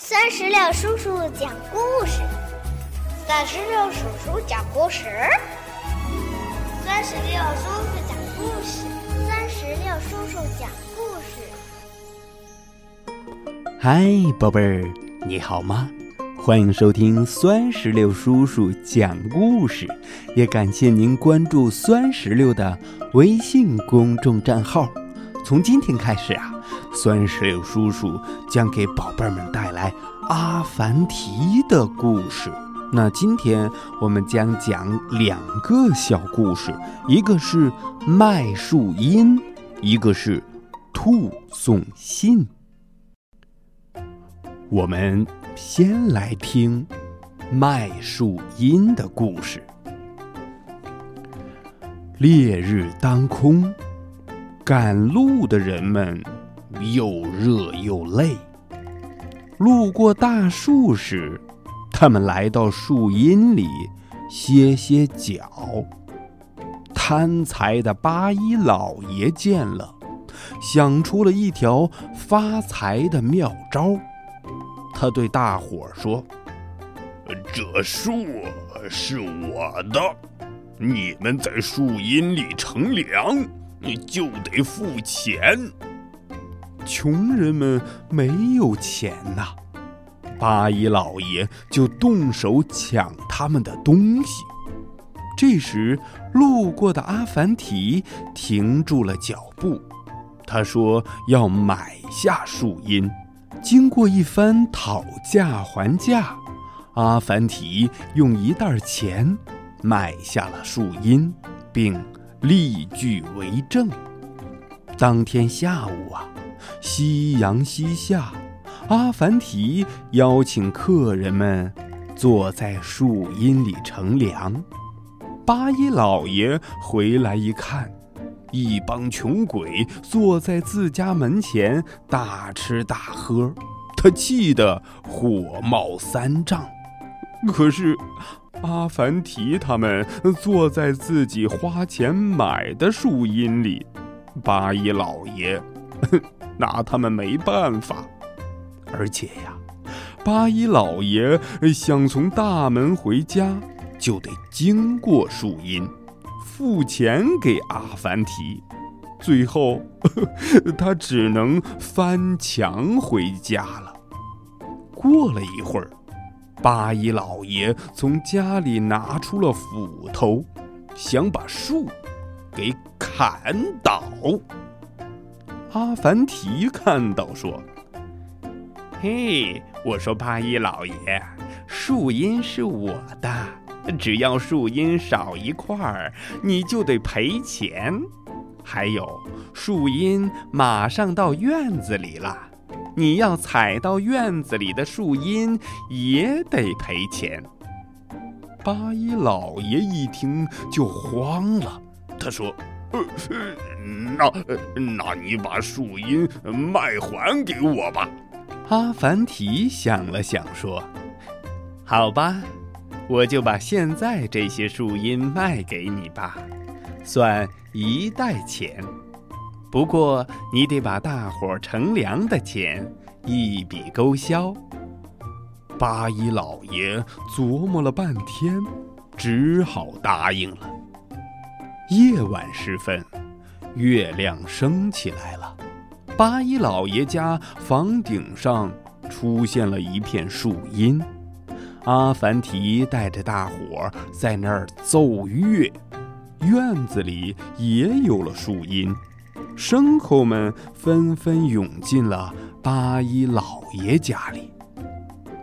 酸石榴叔叔讲故事，酸石榴叔叔讲故事，酸石榴叔叔讲故事，酸石榴叔叔讲故事。嗨，宝贝儿，你好吗？欢迎收听酸石榴叔叔讲故事，也感谢您关注酸石榴的微信公众账号。从今天开始啊。酸石榴叔叔将给宝贝们带来阿凡提的故事。那今天我们将讲两个小故事，一个是麦树荫，一个是兔送信。我们先来听麦树荫的故事。烈日当空，赶路的人们。又热又累。路过大树时，他们来到树荫里歇歇脚。贪财的八一老爷见了，想出了一条发财的妙招。他对大伙说：“这树是我的，你们在树荫里乘凉，你就得付钱。”穷人们没有钱呐，八一老爷就动手抢他们的东西。这时，路过的阿凡提停住了脚步，他说要买下树荫。经过一番讨价还价，阿凡提用一袋钱买下了树荫，并立据为证。当天下午啊。夕阳西下，阿凡提邀请客人们坐在树荫里乘凉。八一老爷回来一看，一帮穷鬼坐在自家门前大吃大喝，他气得火冒三丈。可是，阿凡提他们坐在自己花钱买的树荫里，八一老爷。拿他们没办法，而且呀，八一老爷想从大门回家，就得经过树荫，付钱给阿凡提，最后 他只能翻墙回家了。过了一会儿，八一老爷从家里拿出了斧头，想把树给砍倒。阿凡提看到说：“嘿，我说八一老爷，树荫是我的，只要树荫少一块儿，你就得赔钱。还有，树荫马上到院子里了，你要踩到院子里的树荫也得赔钱。”八一老爷一听就慌了，他说。呃，那那你把树荫卖还给我吧。阿凡提想了想说：“好吧，我就把现在这些树荫卖给你吧，算一袋钱。不过你得把大伙乘凉的钱一笔勾销。”八一老爷琢磨了半天，只好答应了。夜晚时分，月亮升起来了。八一老爷家房顶上出现了一片树荫，阿凡提带着大伙在那儿奏乐。院子里也有了树荫，牲口们纷纷涌进了八一老爷家里。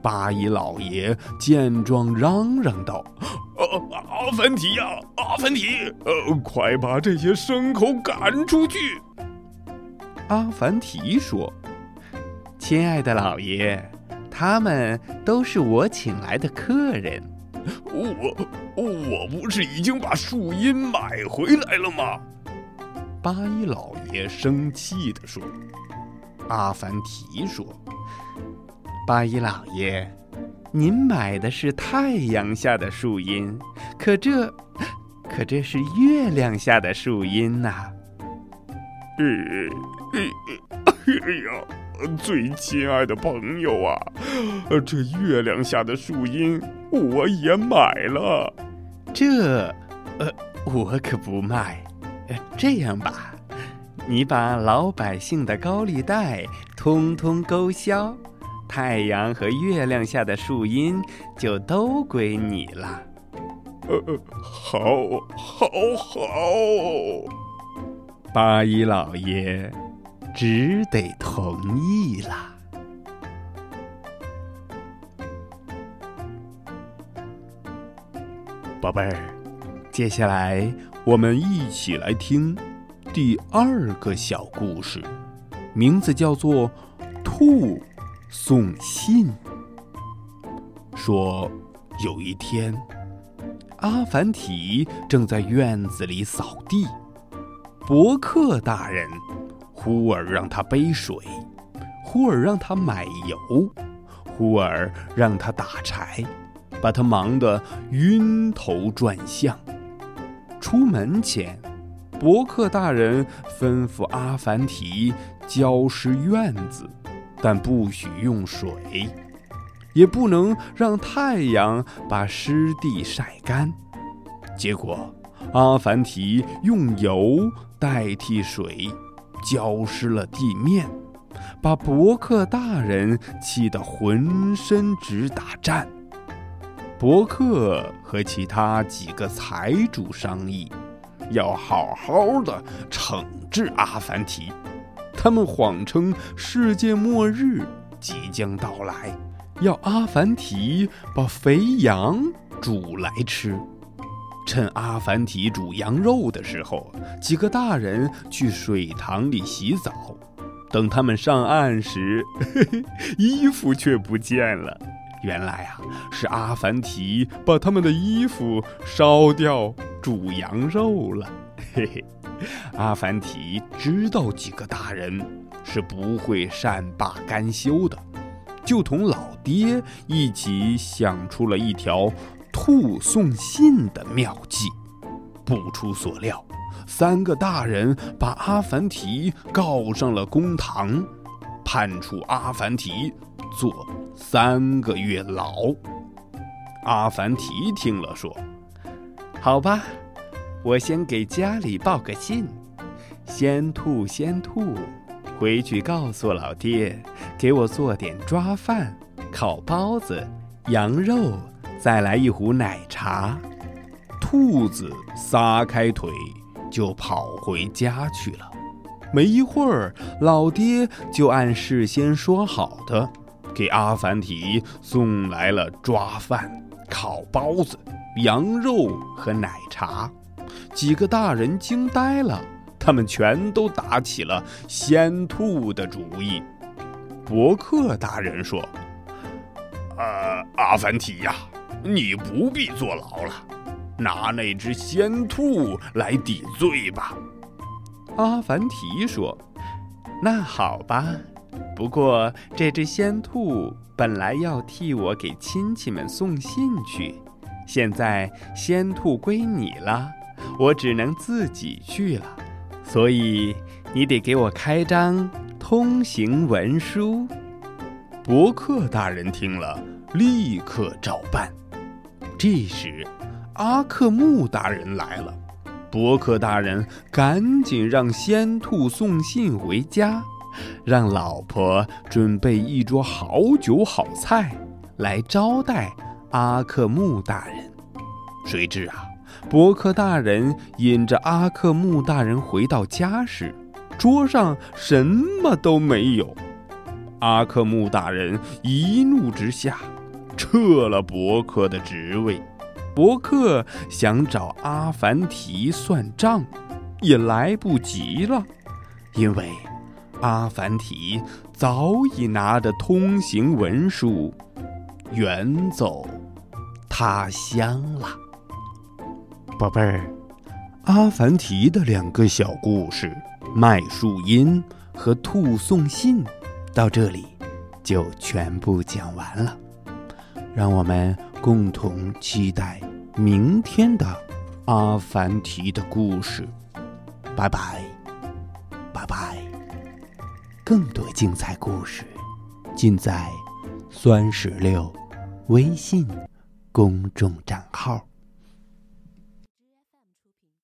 八一老爷见状，嚷嚷道。阿凡提呀，阿凡提，呃，快把这些牲口赶出去！阿凡提说：“亲爱的老爷，他们都是我请来的客人。我，我不是已经把树荫买回来了吗？”八一老爷生气地说。阿凡提说：“八一老爷。”您买的是太阳下的树荫，可这，可这是月亮下的树荫呐！哎呀，最亲爱的朋友啊，这月亮下的树荫我也买了。这，呃，我可不卖。这样吧，你把老百姓的高利贷通通勾销，太阳和月亮下的树荫就都归你了。呃，好，好，好。八一老爷只得同意了。宝贝儿，接下来我们一起来听第二个小故事，名字叫做《兔送信》。说有一天，阿凡提正在院子里扫地。伯克大人忽而让他背水，忽而让他买油，忽而让他打柴，把他忙得晕头转向。出门前，伯克大人吩咐阿凡提浇湿院子，但不许用水，也不能让太阳把湿地晒干。结果，阿凡提用油。代替水，浇湿了地面，把伯克大人气得浑身直打颤。伯克和其他几个财主商议，要好好的惩治阿凡提。他们谎称世界末日即将到来，要阿凡提把肥羊煮来吃。趁阿凡提煮羊肉的时候，几个大人去水塘里洗澡。等他们上岸时，嘿嘿，衣服却不见了。原来啊，是阿凡提把他们的衣服烧掉煮羊肉了。嘿嘿，阿凡提知道几个大人是不会善罢甘休的，就同老爹一起想出了一条。兔送信的妙计，不出所料，三个大人把阿凡提告上了公堂，判处阿凡提坐三个月牢。阿凡提听了说：“好吧，我先给家里报个信，先兔先兔，回去告诉老爹，给我做点抓饭、烤包子、羊肉。”再来一壶奶茶，兔子撒开腿就跑回家去了。没一会儿，老爹就按事先说好的，给阿凡提送来了抓饭、烤包子、羊肉和奶茶。几个大人惊呆了，他们全都打起了先兔的主意。伯克大人说：“呃，阿凡提呀。”你不必坐牢了，拿那只仙兔来抵罪吧。阿凡提说：“那好吧，不过这只仙兔本来要替我给亲戚们送信去，现在仙兔归你了，我只能自己去了，所以你得给我开张通行文书。”伯克大人听了，立刻照办。这时，阿克木大人来了。伯克大人赶紧让仙兔送信回家，让老婆准备一桌好酒好菜来招待阿克木大人。谁知啊，伯克大人引着阿克木大人回到家时，桌上什么都没有。阿克木大人一怒之下。撤了伯克的职位，伯克想找阿凡提算账，也来不及了，因为阿凡提早已拿着通行文书远走他乡了。宝贝儿，阿凡提的两个小故事《麦树荫》和《兔送信》，到这里就全部讲完了。让我们共同期待明天的阿凡提的故事。拜拜，拜拜。更多精彩故事，尽在酸石榴微信公众账号。